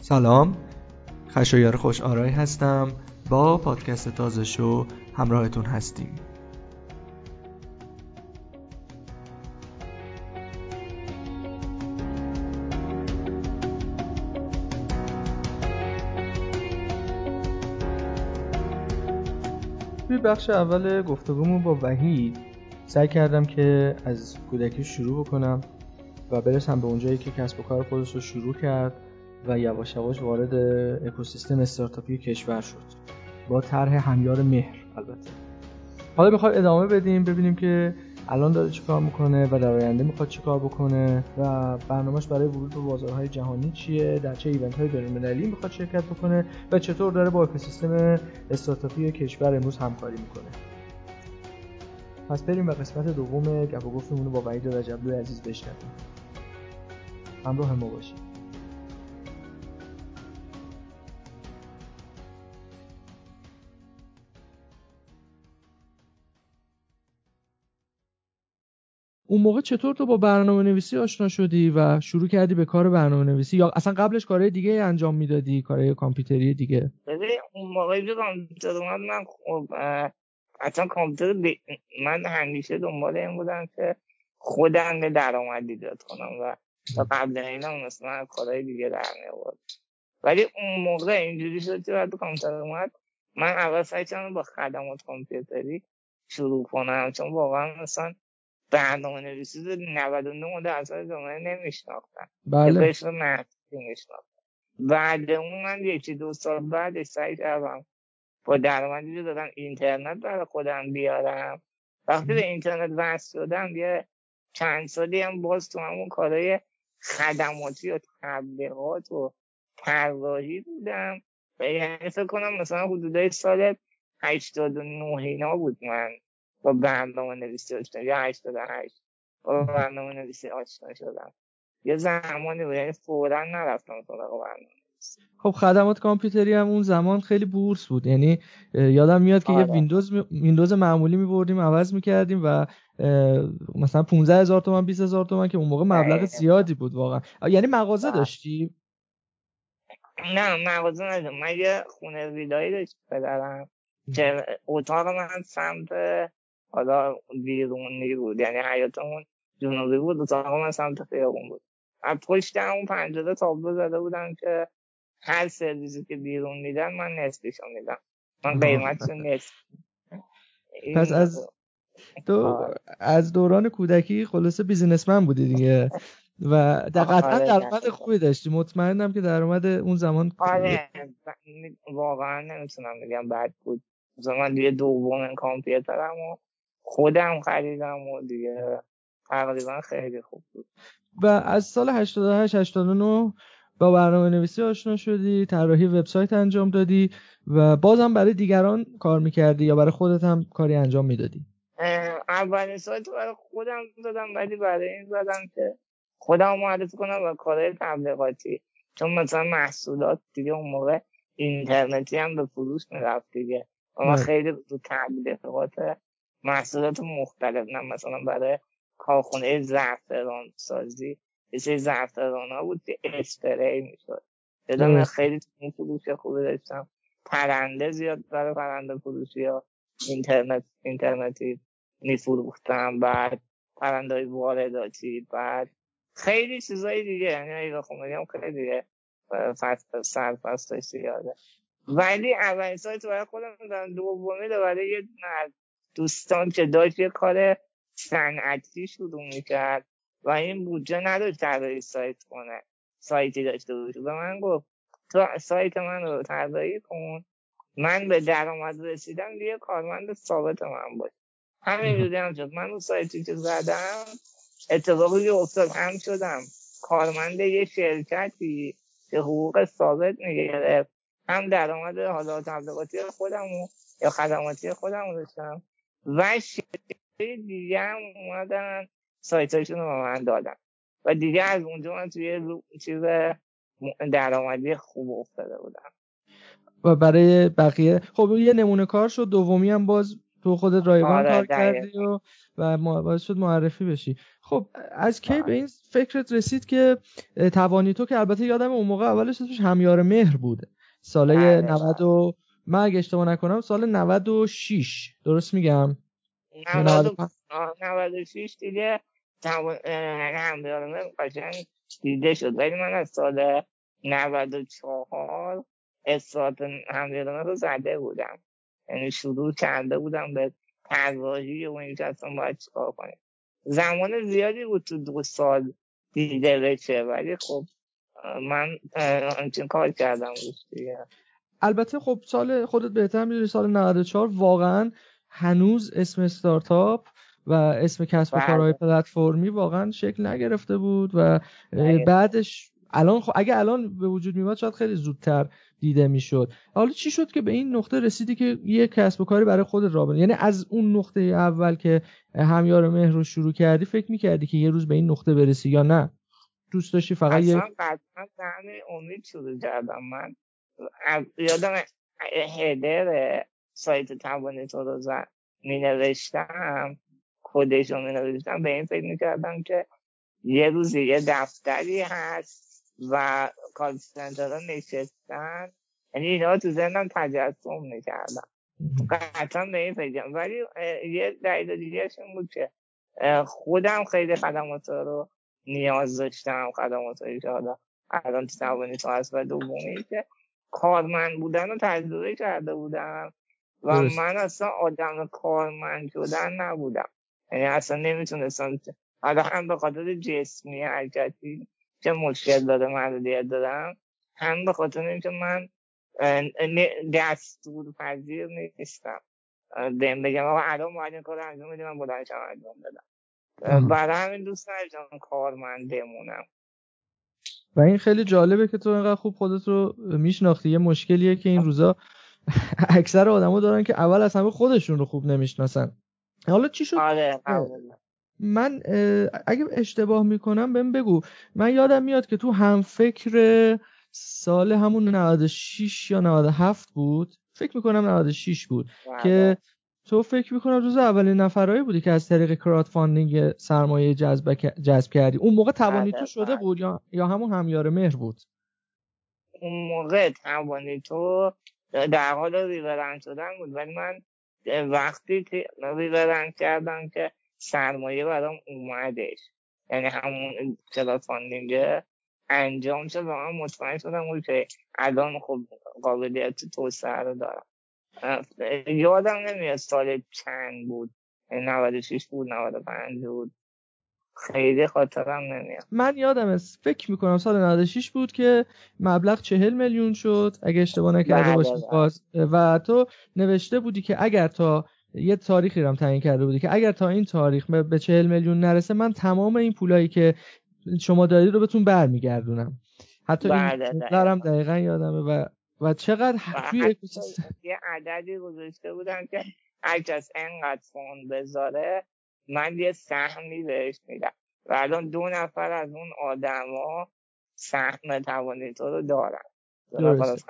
سلام خشایار خوش آرای هستم. با پادکست تازه شو همراهتون هستیم. بخش اول گفتگومون با وحید. سعی کردم که از کودکی شروع بکنم و برسم به اونجایی که کسب و کار خودش رو شروع کرد و یواش یواش وارد اکوسیستم استارتاپی کشور شد. با طرح همیار مهر البته. حالا می‌خوایم ادامه بدیم ببینیم که الان داره چیکار می‌کنه و در آینده می‌خواد چیکار بکنه و برنامهش برای ورود به بازارهای جهانی چیه؟ در چه ایونت های بین‌المللی می‌خواد شرکت بکنه؟ و چطور داره با اکوسیستم استارتاپی کشور امروز همکاری می‌کنه؟ پس بریم به قسمت دوم گپ و گفتمون رو با وحید رجبلو عزیز بشنویم. همراه ما باشید. اون موقع چطور تو با برنامه نویسی آشنا شدی و شروع کردی به کار برنامه نویسی یا اصلا قبلش کارهای دیگه انجام می‌دادی کارهای کامپیوتری دیگه؟ اون موقعی که کامپیوتر اومد من خب اصلا کامپیوتر من همیشه دنبال این بودم که خودم به درآمد ایجاد کنم و تا قبل اینا مثلا کارهای دیگه در میآورد. ولی اون موقع اینجوری شد که وقتی کامپیوتر اومد من اول سعی کردم با خدمات کامپیوتری شروع کنم چون واقعا مثلا برنامه نویسی رو 99 درصد جامعه نمیشناختن بله. بهش میشناختن بعد اون من یکی دو سال بعد سعی کردم با درآمدی رو دادم اینترنت برای خودم بیارم. وقتی به اینترنت وصل شدم یه چند سالی هم باز تو همون کارهای خدماتی و تبلیغات و طراحی بودم. و یعنی فکر کنم مثلا حدودای سال 89 اینا بود من با برنامه نویسی آشنا یا 88 با برنامه نویسی آشنا شدم. یه زمانی بود یعنی فورا نرفتم سراغ برنامه خب خدمات کامپیوتری هم اون زمان خیلی بورس بود. یعنی یادم میاد که آره. یه ویندوز ویندوز معمولی میبردیم عوض می‌کردیم و مثلا 15 هزار تومن 20 هزار تومن که اون موقع مبلغ. زیادی بود واقعا. یعنی مغازه بله. داشتی؟ نه مغازه ندارم من یه خونه ویلایی داشت پدرم که اتاق من سمت حالا بیرونی بود یعنی حیاتمون جنوبی بود اتاق من سمت خیابون بود از پشت همون پنجره تابلو زده بودم که هر سرویسی که بیرون میدن من نصفشو میدم من قیمتش نصف پس از تو. از دوران کودکی خلاصه بیزینسمن بودی دیگه و در قطعا آره، درآمد دقیقاً. خوبی داشتی مطمئنم که درآمد اون زمان آره واقعا نمی‌تونم بگم بد بود مثلا من دیگه دوم کامپیوترم و خودم خریدم و دیگه تقریبا خیلی خوب بود. و از سال 88 89 با برنامه نویسی آشنا شدی طراحی وبسایت انجام دادی و بازم برای دیگران کار می‌کردی یا برای خودت هم کاری انجام می‌دادی؟ اولین سایت برای خودم دادم ولی برای این زدم که خودم معرفی کنم و کارهای تبلیغاتی. چون مثلا محصولات دیگه اون موقع اینترنتی هم به فروش می‌رفت دیگه. و من. خیلی تو تبلیغات محصولات مختلف نه مثلا برای کارخونه زعفران سازی یه سری زعفران ها بود که اسپری می‌شد. یادم. خیلی اون فروش خوبی داشتم. پرنده زیاد برای پرنده فروشی ها اینترنت اینترنتی میفروختم بعد پرنده های وارداتی بعد خیلی چیزای دیگه یعنی اگه بخوام بگم خیلی دیگه فصل سرفصل زیاده. ولی اولین سایت برای خودم دارم. دومی برای یه دوستان که داشت یه کار صنعتی شروع می‌کرد و این بودجه نداشت طراحی سایت کنه سایتی داشته باشه. و من گفت تو سایت من رو طراحی کن من به درآمد رسیدم دیگه کارمند ثابت من باش همینجوری هم شد. من اون سایتی که زدم اتفاقی که افتاد هم شدم کارمند یه شرکتی که حقوق ثابت می‌گرفت هم درآمد حالا تبلیغاتی خودم و یا خدماتی خودم رو داشتم. و شرکت دیگه هم اومدن سایتاشون رو به من دادن. و دیگه از اونجا من توی چیز درآمدی خوب افتاده بودم. و برای بقیه؟ خب یه نمونه کار شد دومی هم باز تو خودت رایگان آره کار کردی و و باعث شد معرفی بشی. خب از کی به این فکرت رسید که توانی تو که البته یادم اون موقع اولش اسمش همیار مهر بود ساله 90 بله. و من اگه اشتباه نکنم سال 96 درست میگم؟ 96 دیگه. همیار مهر قشنگ دیده شد. ولی من از سال 94 استارت همیار رو زده بودم. یعنی شروع کرده بودم به طراحی و اینکه اصلا باید چیکار کنیم زمان زیادی بود تو دو سال دیده بشه. ولی خب من همچین کار کردم. دیگه البته خب سال خودت بهتر می‌دونی سال 94 واقعا هنوز اسم استارتاپ و اسم کسب و بله. کارهای پلتفرمی واقعا شکل نگرفته بود و بعدش الان خب اگه الان به وجود میاد شاید خیلی زودتر دیده می‌شد. حالا چی شد که به این نقطه رسیدی که یه کسب و کاری برای خودت راه یعنی از اون نقطه اول که همیار مهر رو شروع کردی فکر می‌کردی که یه روز به این نقطه برسی یا نه؟ دوست داشتی فقط یه قطعا امید شروع کردم من. یادم هدر سایت توانی تو رو می نوشتم کدش رو می نوشتم به این فکر می کردم که یه روز یه دفتری هست و ها نشستن یعنی اینا تو ذهنم تجسم می‌کردم قطعا به این فکر ولی یه دلیل دیگه این بود که خودم خیلی خدمات رو نیاز داشتم خدمات که حالا الان تو توانی تو هست و دومی که کارمند بودن رو تجربه کرده بودم و من اصلا آدم کارمند شدن نبودم. یعنی اصلا نمی‌تونستم حالا هم به خاطر جسمی حرکتی که مشکل داره محدودیت دارم هم به خاطر اینکه من دستور پذیر نیستم. بهم بگم آقا الان باید این کار انجام بدیم من بلندشم انجام بدم. برای همین دوست نداشتم کارمند بمونم و این خیلی جالبه که تو اینقدر خوب خودت رو میشناختی. یه مشکلیه که این روزا اکثر آدما دارن که اول از همه خودشون رو خوب نمی‌شناسن. حالا چی شد؟ آره من اگه اشتباه می‌کنم بهم بگو. من یادم میاد که تو هم فکر سال همون 96 یا 97 بود؟ فکر می‌کنم 96 بود بله. که تو فکر می‌کنم روز اولین نفرایی بودی که از طریق crowdfunding سرمایه جذب جذب کردی. اون موقع توانی بله، تو شده بله. بود یا یا همون همیار مهر بود؟ اون موقع توانی تو در حال rebrand شدن بود ولی من وقتی که rebrand کردم که سرمایه برام اومدش. یعنی همون crowdfunding انجام شد و من مطمئن شدم که الان خب قابلیت توسعه رو دارم. یادم نمیاد سال چند بود. 96 بود 95 بود. خیلی خاطرم نمیاد. من یادم فکر می‌کنم سال 96 بود که مبلغ 40 میلیون شد. اگه اشتباه نکرده بله، باشم بله. باز و تو نوشته بودی که اگر تا یه تاریخی رو تعیین کرده بودی که اگر تا این تاریخ به 40 میلیون نرسه من تمام این پولایی که شما دارید رو بهتون برمیگردونم. حتی این دارم دقیقا یادمه و و چقدر توی یه عددی گذاشته بودن که هر کس انقدر فون بذاره من یه سهمی بهش میدم. و الان دو نفر از اون آدما سهم توانی تو رو دارن. از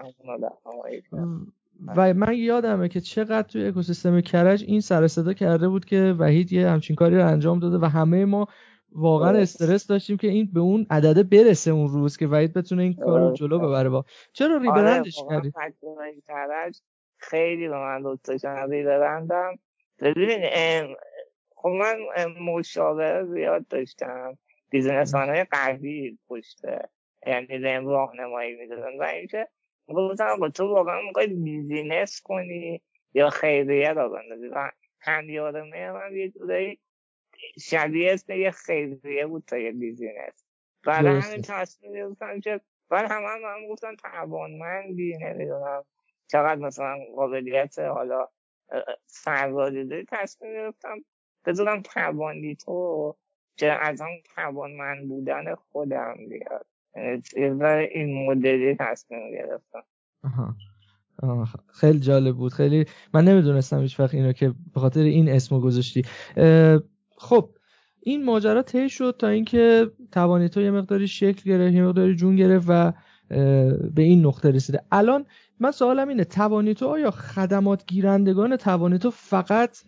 و من یادمه که چقدر توی اکوسیستم کرج این سر صدا کرده بود که وحید یه همچین کاری رو انجام داده و همه ما واقعا استرس داشتیم که این به اون عدده برسه اون روز که وحید بتونه این کار رو جلو ببره با. چرا rebrand ش آره کردی؟ خیلی به من دوست داشتم rebrand م ببین خب من مشاوره زیاد داشتم. business های قوی پشته یعنی راه راهنمایی می‌دادن. و اینکه گفتم با تو واقعا می‌خوای business کنی یا خیریه راه بندازی. و هم یادمه من یه جورایی شبیه اسم یه خیریه بود تا یه بیزینس برای همین تصمیم گرفتم که بعد هم هم هم گفتن توانمندی نمی‌دونم. چقدر مثلا قابلیت حالا سربازی داری تصمیم گرفتم بذارم توانی تو که از آن توانمند بودن خودم بیاد. این مدلی تصمیم گرفتم. خیلی جالب بود. خیلی من نمی‌دونستم هیچ وقت اینو که به خاطر این اسمو گذاشتی. خب این ماجرا طی شد تا اینکه توانیتو یه مقداری شکل گرفت یه مقداری جون گرفت و به این نقطه رسیده. الان من سوالم اینه توانیتو آیا خدمات گیرندگان توانیتو فقط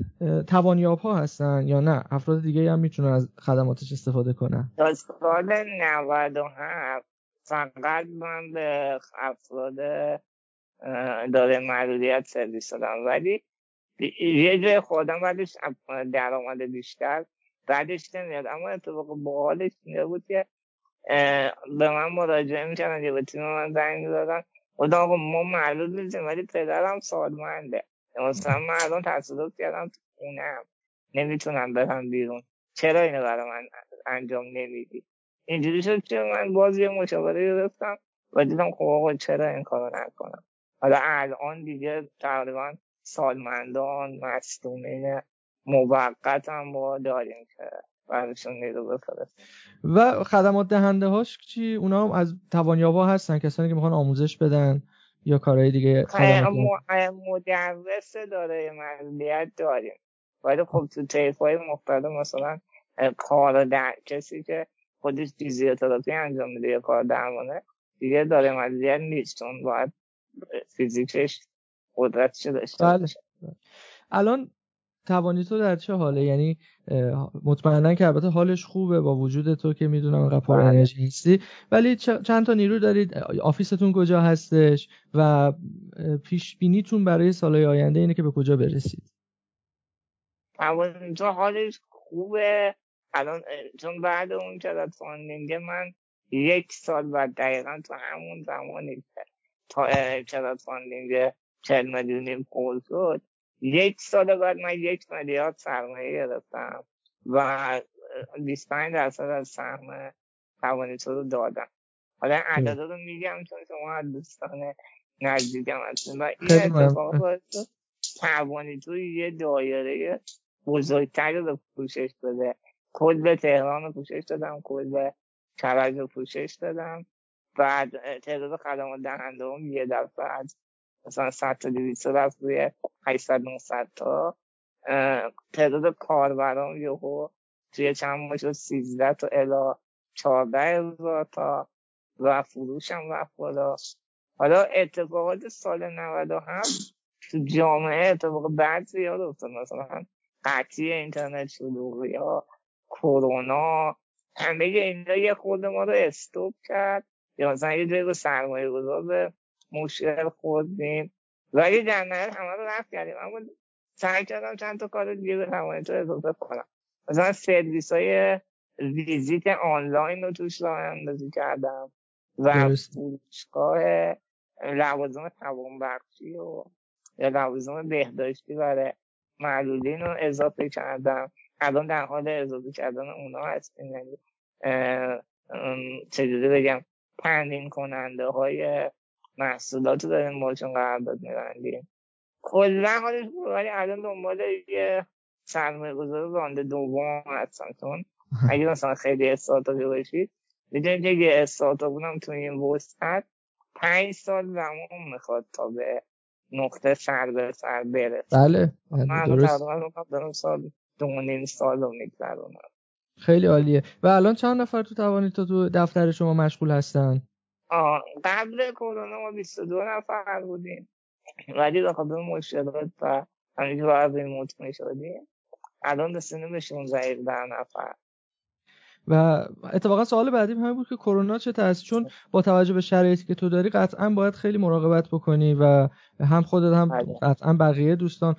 توانیاب ها هستن یا نه؟ افراد دیگه هم می‌تونن از خدماتش استفاده کنن. تا سال 97 فقط من به افراد داره معلولیت سرویس دادم. ولی یه جای خودم بعدش درآمد بیشتر. بعدش نمیاد. اما اتفاق باحالش اینه بود که به من مراجعه می‌کردن یه به تیم من زنگ می‌زدن خدا آقا ما معلول نیستیم ولی پدرم سالمنده. مثلا من الان تصادف کردم تو خونم. نمی‌تونم برم بیرون. چرا اینو برای من انجام نمیدی؟ اینجوری شد که من باز یه مشاوره گرفتم و دیدم خب آقا چرا این کارو نکنم؟ حالا الان دیگه تقریبا سالمندان مصدومین موقت هم ما داریم که برشون نیرو بفرست. و خدمات دهنده هاش چی؟ اونا هم از توانیابا هستن کسانی که می‌خوان آموزش بدن یا کارهای دیگه مدرس داره معلولیت داریم. ولی خب تو تیف های مختلف مثلا کار در کسی که خودش فیزیوتراپی انجام میده یا کار درمانه دیگه داره معلولیت نیست. چون باید فیزیکش قدرتش داشته بله. الان توانی تو در چه حاله؟ یعنی مطمئنا که البته حالش خوبه با وجود تو که می‌دونم انقدر پر بله. انرژی هستی. ولی چند تا نیرو دارید؟ آفیستون کجا هستش؟ و پیش بینیتون برای سالهای آینده اینه که به کجا برسید؟ تو حالش خوبه. الان چون بعد اون crowdfunding من یک سال بعد دقیقا تو همون زمانی تا crowdfunding چل میلیونی پر شد یک سال بعد من یک میلیارد سرمایه گرفتم و 25 درصد از سهم توانیتو رو دادم. حالا عدد رو میگم چون شما از دوستان نزدیکم هستیم و این اتفاق باید توانیتو یه دایره بزرگتری رو پوشش بده. کل تهران رو پوشش دادم کل کرج رو پوشش دادم. بعد تعداد خدمات دهنده هم یه دفعه از مثلا 100 تا 200 رفت روی 800 900 تا. تعداد کاربران یهو توی چند ماه شد 13 تا الا 14 هزار تا و فروش هم رفت بالا. حالا اتفاقات سال 97 تو جامعه اتفاق بعد زیاد افتاد. مثلا قطعی اینترنت شلوغی ها کرونا همه اینا یه خود ما رو استوب کرد. یا مثلا یه جایی رو سرمایه گذار به مشکل خوردیم. ولی در نهایت همه رو رفت کردیم. اما سعی کردم چند تا کار دیگه به تو اضافه کنم. مثلا سرویس های ویزیت آنلاین رو توش راه اندازی کردم و فروشگاه لوازم توانبخشی و یا لوازم بهداشتی برای معلولین رو اضافه کردم. الان در حال اضافه کردن اونا هستیم. یعنی چجوری بگم تنظیم کننده های محصولات رو داریم باشون قرارداد میبندیم. کلا حالش ولی الان دنبال یه سرمایه گذار رانده دوم هستم چون اگه مثلا خیلی استارتاپی باشید می‌دونید که یه هم تو این وسط پنج سال زمان می‌خواد تا به نقطه سر به سر برسه. بله, بله، من دارم سال دو نیم سال رو میگذرونم. خیلی عالیه. و الان چند نفر تو توانید تا تو دفتر شما مشغول هستن؟ قبل کرونا ما 22 نفر بودیم. ولی به خاطر مشکلات و همین که باید ریموت می‌شدیم الان رسیدیم به 16 نفر. و اتفاقا سوال بعدیم همین بود که کرونا چه تاثیر چون با توجه به شرایطی که تو داری قطعا باید خیلی مراقبت بکنی و هم خودت هم بله. قطعا بقیه دوستان.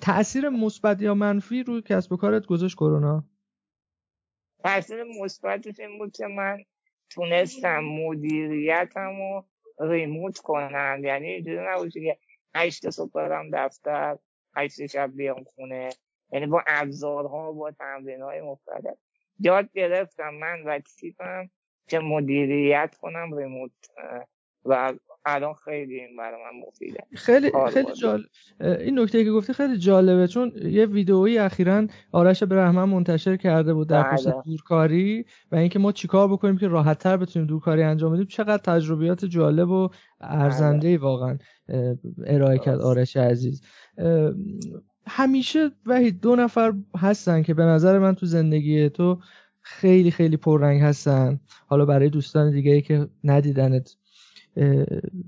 تاثیر مثبت یا منفی روی کسب و کارت گذاشت کرونا؟ تاثیر مثبتش این بود که من تونستم مدیریتم رو ریموت کنم. یعنی اینجوری نبود که هشت صبح برم دفتر هشت شب بیام خونه. یعنی با ابزارها با تمرین های مختلف. یاد گرفتم من و تیپم که مدیریت کنم ریموت و الان خیلی این برای من مفیده. خیلی خیلی جالب این نکته که گفتی خیلی جالبه چون یه ویدئویی اخیرا آرش برهمن منتشر کرده بود در خصوص بله. دورکاری و اینکه ما چیکار بکنیم که راحت تر بتونیم دورکاری انجام بدیم. چقدر تجربیات جالب و ارزنده بله. واقعا ارائه کرد آرش عزیز. همیشه وحید دو نفر هستن که به نظر من تو زندگی تو خیلی خیلی پررنگ هستن. حالا برای دوستان دیگه ای که ندیدنت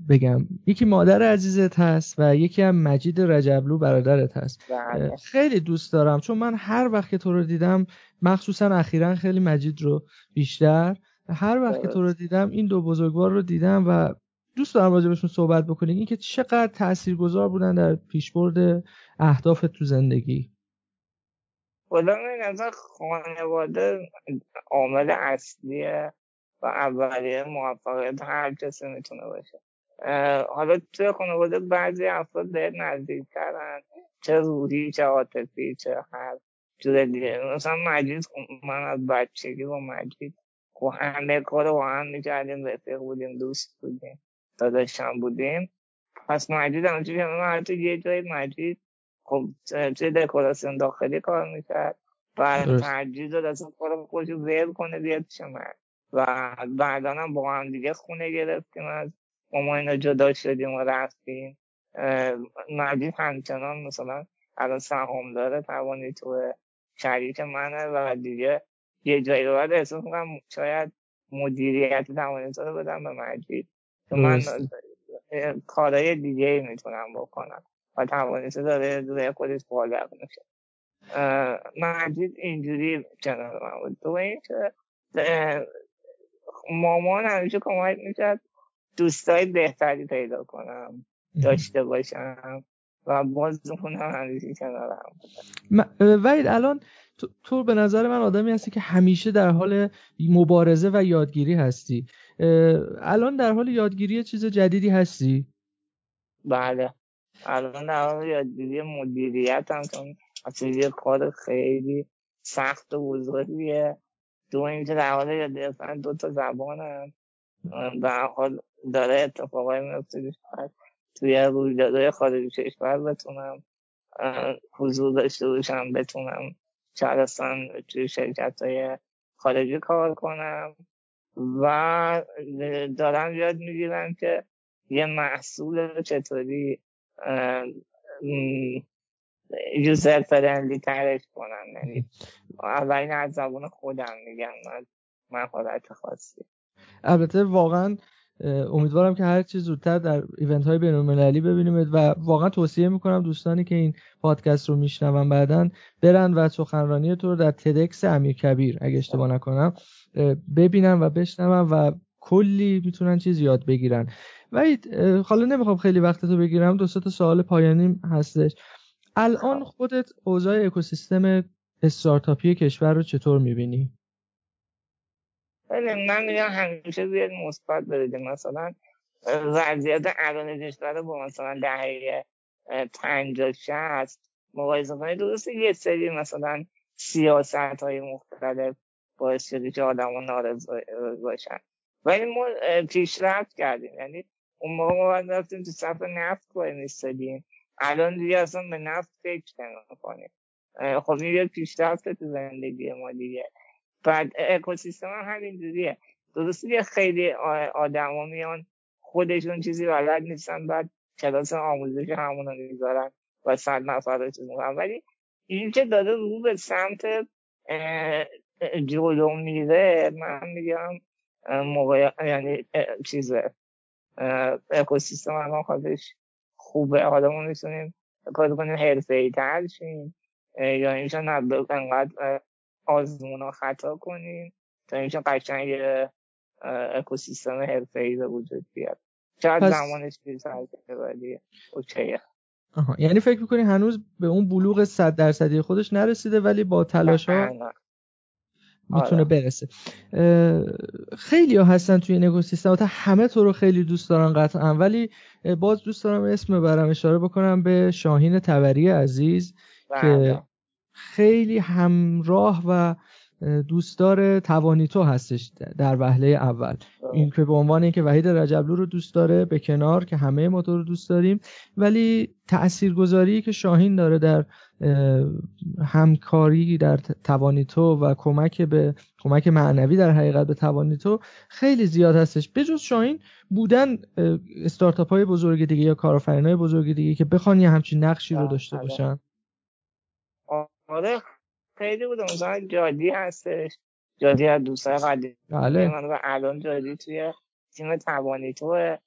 بگم. یکی مادر عزیزت هست و یکی هم مجید رجبلو برادرت هست. بله. خیلی دوست دارم چون من هر وقت که تو رو دیدم مخصوصا اخیرا خیلی مجید رو بیشتر هر وقت که تو رو دیدم این دو بزرگوار رو دیدم و دوست دارم راجبشون صحبت بکنیم. اینکه چقدر تاثیرگذار بودن در پیشبرد اهداف تو زندگی. خدا من خانواده عامل اصلیه و اولیه موفقیت هر کسی می‌تونه باشه. حالا توی خانواده بعضی افراد به نزدیکترن چه روحی چه عاطفی چه هر جور دیگه. مثلا مجید من از بچگی با مجید خب همه کار با هم می‌کردیم رفیق بودیم دوست بودیم داداشم بودیم. پس مجید هم که من حتی یه جای مجید خب توی دکوراسیون داخلی کار می‌کرد و ترجیح داد اصلا کار خودش ویل کنه بیاد پیش من. و بعدا هم با هم دیگه خونه گرفتیم از ما اینا جدا شدیم و رفتیم. مجید همچنان مثلا الان سهام داره توانی تو شریک منه و دیگه یه جایی رو باید احساس کنم شاید مدیریت توانی رو بدم به مجید. من کارهای دیگه می‌تونم بکنم و توانسته داره روی خودش بالغ میشه. مجید اینجوری کنار من بود. اینکه مامان همیشه کمک می‌کرد دوستای بهتری پیدا کنم داشته باشم و باز هم همیشه کنارم وید الان تو به نظر من آدمی هستی که همیشه در حال مبارزه و یادگیری هستی. الان در حال یادگیری چیز جدیدی هستی؟ بله. الان در حال یادگیری مدیریت هم چون یه کار خیلی سخت و بزرگیه. دو اینکه در حال گرفتن دو تا زبانم به حال داره اتفاقای میفته توی رویدادهای خارج کشور بتونم حضور داشته باشم بتونم چهارستان توی شرکت های خارجی کار کنم. و دارم یاد می‌گیرم که یه محصول چطوری یوزر فرندلی ترش کنم یعنی اولین از زبون خودم میگم من مهارت خاصی. البته واقعا امیدوارم که هر چیز زودتر در ایونت های بینالمللی ببینیم و واقعا توصیه می‌کنم دوستانی که این پادکست رو میشنون بعدا برن و سخنرانی تو رو در تدکس امیر کبیر اگه اشتباه نکنم ببینن و بشنون و کلی می‌تونن چیز یاد بگیرن. و حالا نمی‌خوام خیلی وقت تو بگیرم دو تا سوال پایانی هستش. الان خودت اوضاع اکوسیستم استارتاپی کشور رو چطور می‌بینی؟ من میگم همیشه بیاد مثبت بریدیم مثلا وضعیت الان کشور رو با مثلا دهه پنجاه شست مقایسه کنید درسته یه سری مثلا سیاست های مختلف باعث شده که آدم ها نارضا باشن. ولی ما پیشرفت کردیم. یعنی اون موقع ما باید رفتیم تو صف نفت باید نیستدیم الان دیگه اصلا به نفت فکر نمی‌کنیم خب این یه پیشرفت تو زندگی ما دیگه. بعد اکوسیستم هم همینجوریه. درسته که خیلی آدما میان خودشون چیزی بلد نیستن بعد کلاس آموزش همون رو می‌ذارن و صد نفر رو ولی این که داده رو به سمت جلو میره من میگم موقع یعنی چیزه. اکوسیستم الان خودش خوبه. حالا ما می‌تونیم کار کنیم حرفه ای تر شیم یا اینجا نبود انقدر آزمون ها خطا کنیم تا اینجا قشنگ اکوسیستم حرفه ای به وجود بیاد. شاید پس... زمانش بیزرده ولی اوکیه. آها. یعنی فکر می‌کنی هنوز به اون بلوغ صد درصدی خودش نرسیده ولی با تلاش ها می‌تونه آره. برسه خیلی ها هستن توی این اکوسیستم همه تو رو خیلی دوست دارن قطعا ولی باز دوست دارم اسم برم اشاره بکنم به شاهین تبری عزیز که بله. خیلی همراه و دوستدار توانیتو هستش در وهله اول. این که به عنوان اینکه وحید رجبلو رو دوست داره به کنار که همه ما رو دوست داریم ولی تاثیرگذاری که شاهین داره در همکاری در توانیتو و کمک به کمک معنوی در حقیقت به توانیتو خیلی زیاد هستش. بجز شاهین بودن استارتاپ های بزرگ دیگه یا کارآفرین های بزرگ دیگه که بخوان یه همچین نقشی رو داشته باشن. آره. خیلی بوده مثلا جادی هستش. جادی از دوستای قدیم. بله. من و الان جادی توی تیم توانی توه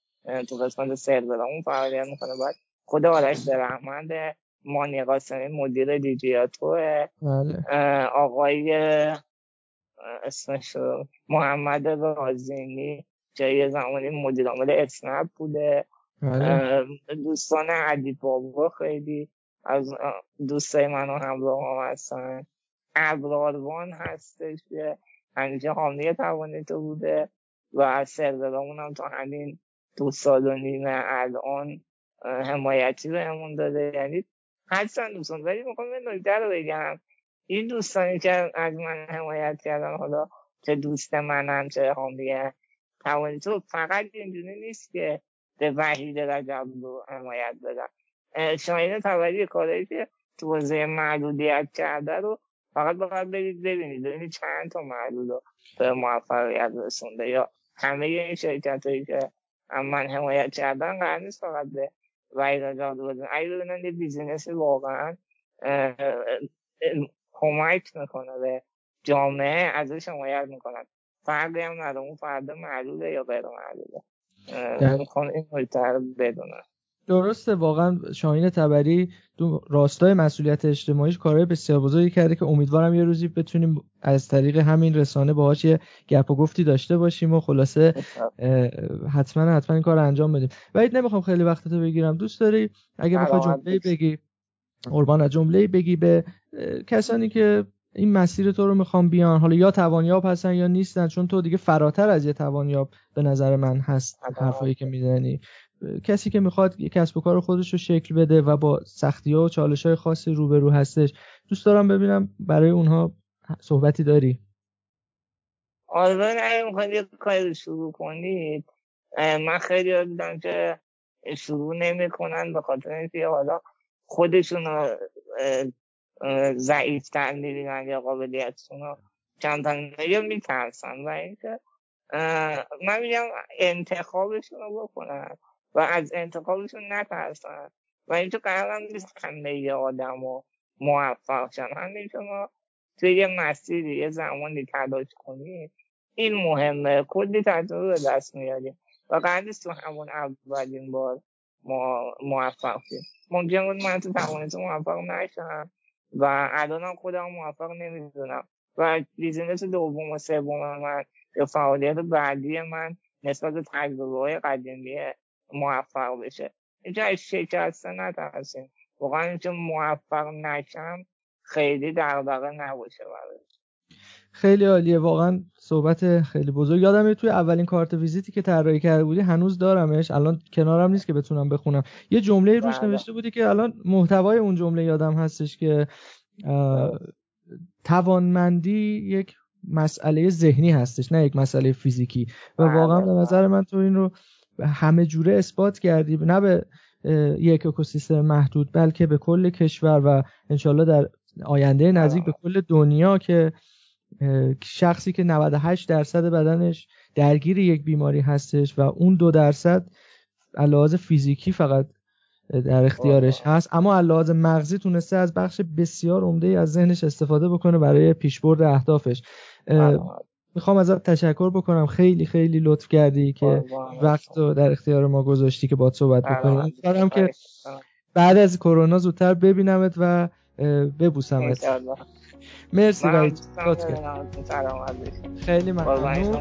تو قسمت سرورامون فعالیت می‌کنه. باید خود آرش درحمند مانی قاسمی مدیر دیجیاتوه بله. آقای اسمش محمد رازینی جای زمانی مدیر عامل اسنپ بوده. بله. دوستان علی بابا خیلی از دوستای من و همراه هم هستن. ابراروان هستش که همیشه حامی توانی تو بوده و از سرورامون هم تا همین دو سال و نیمه الان حمایتی بهمون داده. یعنی هستن دوستان. ولی می‌خوام یه نکته رو بگم. این دوستانی که از من حمایت کردن حالا چه دوست منم چه حامی توانی تو فقط اینجوری نیست که به وحید رجب رو حمایت بدن. شاهین تبری کارهایی که تو حوزه معلولیت کرده رو فقط باید برید ببینید ببینید چند تا معلول به موفقیت رسونده یا همه این شرکت هایی که من حمایت کردن قرار نیست فقط به رو بدن اگه ببینن یه بیزینسی واقعا کمک می‌کنه به جامعه ازش حمایت می‌کنن. فرقی هم نداره اون فرد معلوله یا غیر معلوله می‌خوام این بدونم درسته واقعا شاهین تبری تو راستای مسئولیت اجتماعیش کارهای بسیار بزرگی کرده که امیدوارم یه روزی بتونیم از طریق همین رسانه باهاش یه گپ و گفتی داشته باشیم و خلاصه حتما حتما این کار رو انجام بدیم. ولی نمی‌خوام خیلی وقتتو بگیرم. دوست داری؟ اگه بخوای جمله بگی. قربان از جمله بگی به کسانی که این مسیر تو رو می‌خوام بیان. حالا یا توانیاب هستن یا نیستن چون تو دیگه فراتر از یه توانیاب به نظر من هست حرفایی که می‌زنی. کسی که می‌خواد کسب و کار خودش رو شکل بده و با سختی ها و چالش های خاصی روبرو هستش. دوست دارم ببینم برای اونها صحبتی داری. آره اگه می‌خواید یه کاری شروع کنید من خیلی دیدم که شروع نمی‌کنن به خاطر اینکه حالا خودشون رو ضعیفتر می‌بینن یا قابلیتشون رو کمتر یا میترسن. و اینکه من میگم انتخابشون رو بکنن. و از انتخابشون نترسن. و اینجا قرار هم نیست همه آدم و موفق شن. همین شما توی یه مسیری یه زمانی تلاش کنید این مهمه. کلی تجربه به دست میاریم. و قرار نیست تو همون اولین بار موفق شیم. ممکن بود من تو توانست موفق نشم و الان هم خودم موفق نمی‌دونم. و بیزینس دوم و سوم من یا فعالیت بعدی من نسبت به تجربه های قدیمی موفق بشه. اینجا از شکسته نترسیم. واقعا اینجا موفق نشم خیلی دغدغه نباشه براش خیلی عالیه. واقعا صحبت خیلی بزرگ. یادم توی اولین کارت ویزیتی که طراحی کرده بودی هنوز دارمش. الان کنارم نیست که بتونم بخونم. یه جمله روش نوشته بودی که الان محتوای اون جمله یادم هستش که توانمندی یک مسئله ذهنی هستش نه یک مسئله فیزیکی. و واقعا به نظر من تو این رو همه جوره اثبات کردی نه به یک اکوسیستم محدود بلکه به کل کشور و انشالله در آینده نزدیک به کل دنیا که شخصی که 98 درصد بدنش درگیر یک بیماری هستش و اون دو درصد لحاظ فیزیکی فقط در اختیارش هست. اما لحاظ مغزی تونسته از بخش بسیار عمده از ذهنش استفاده بکنه برای پیشبرد اهدافش. می‌خوام ازت تشکر بکنم. خیلی خیلی لطف کردی که وقت رو در اختیار ما گذاشتی که باید صحبت بکنیم. امیدوارم که بعد از کرونا زودتر ببینمت و ببوسمت. مرسی وحید خیلی ممنون.